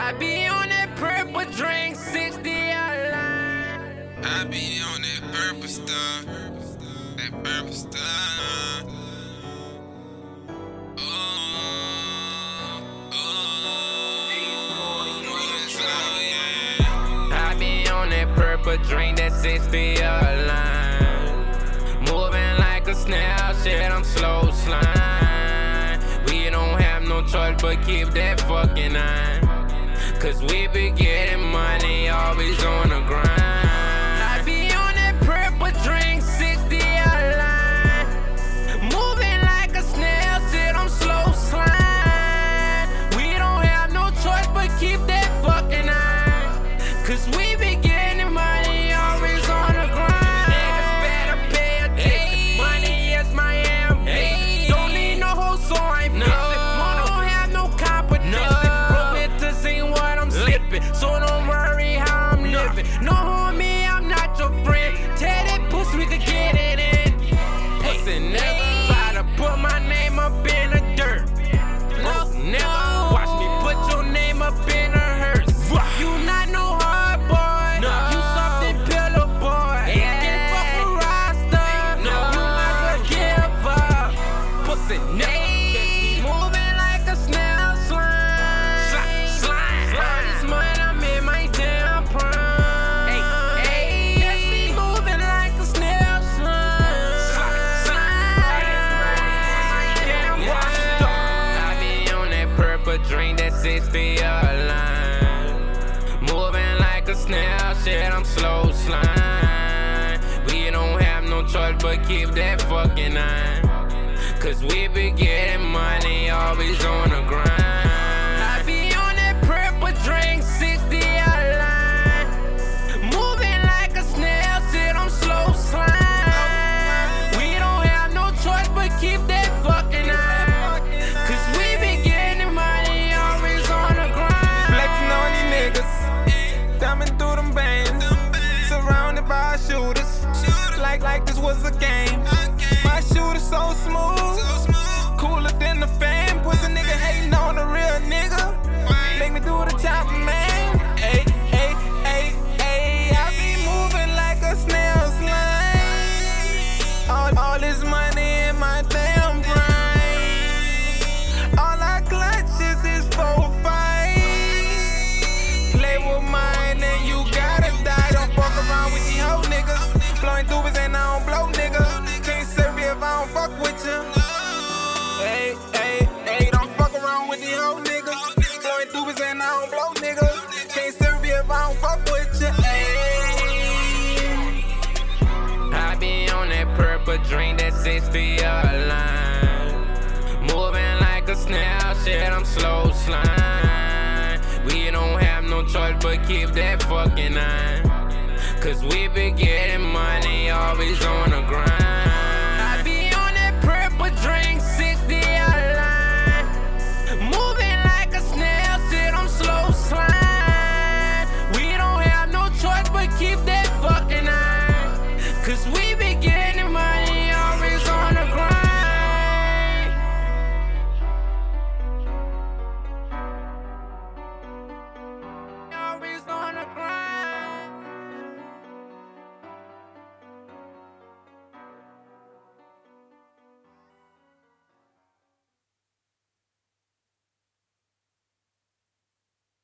I be on that purple drink, 60 outline. I be on that purple stuff, that purple stuff. Oh, oh, yeah. I be on that purple drink, that 60 outline. Moving like a snail, shit, I'm slow slime. We don't have no choice but keep that fucking eye. Cause we be getting money, always on the grind. I be on that purple drink, 60 out line. Moving like a snail, sit on slow slide. We don't have no choice but keep that fucking eye. Cause we baseline. We don't have no choice but keep that fucking eye. Cause we be getting money, always on a was a game. charge, but keep that fucking eye. Cause we been getting money, always on the grind.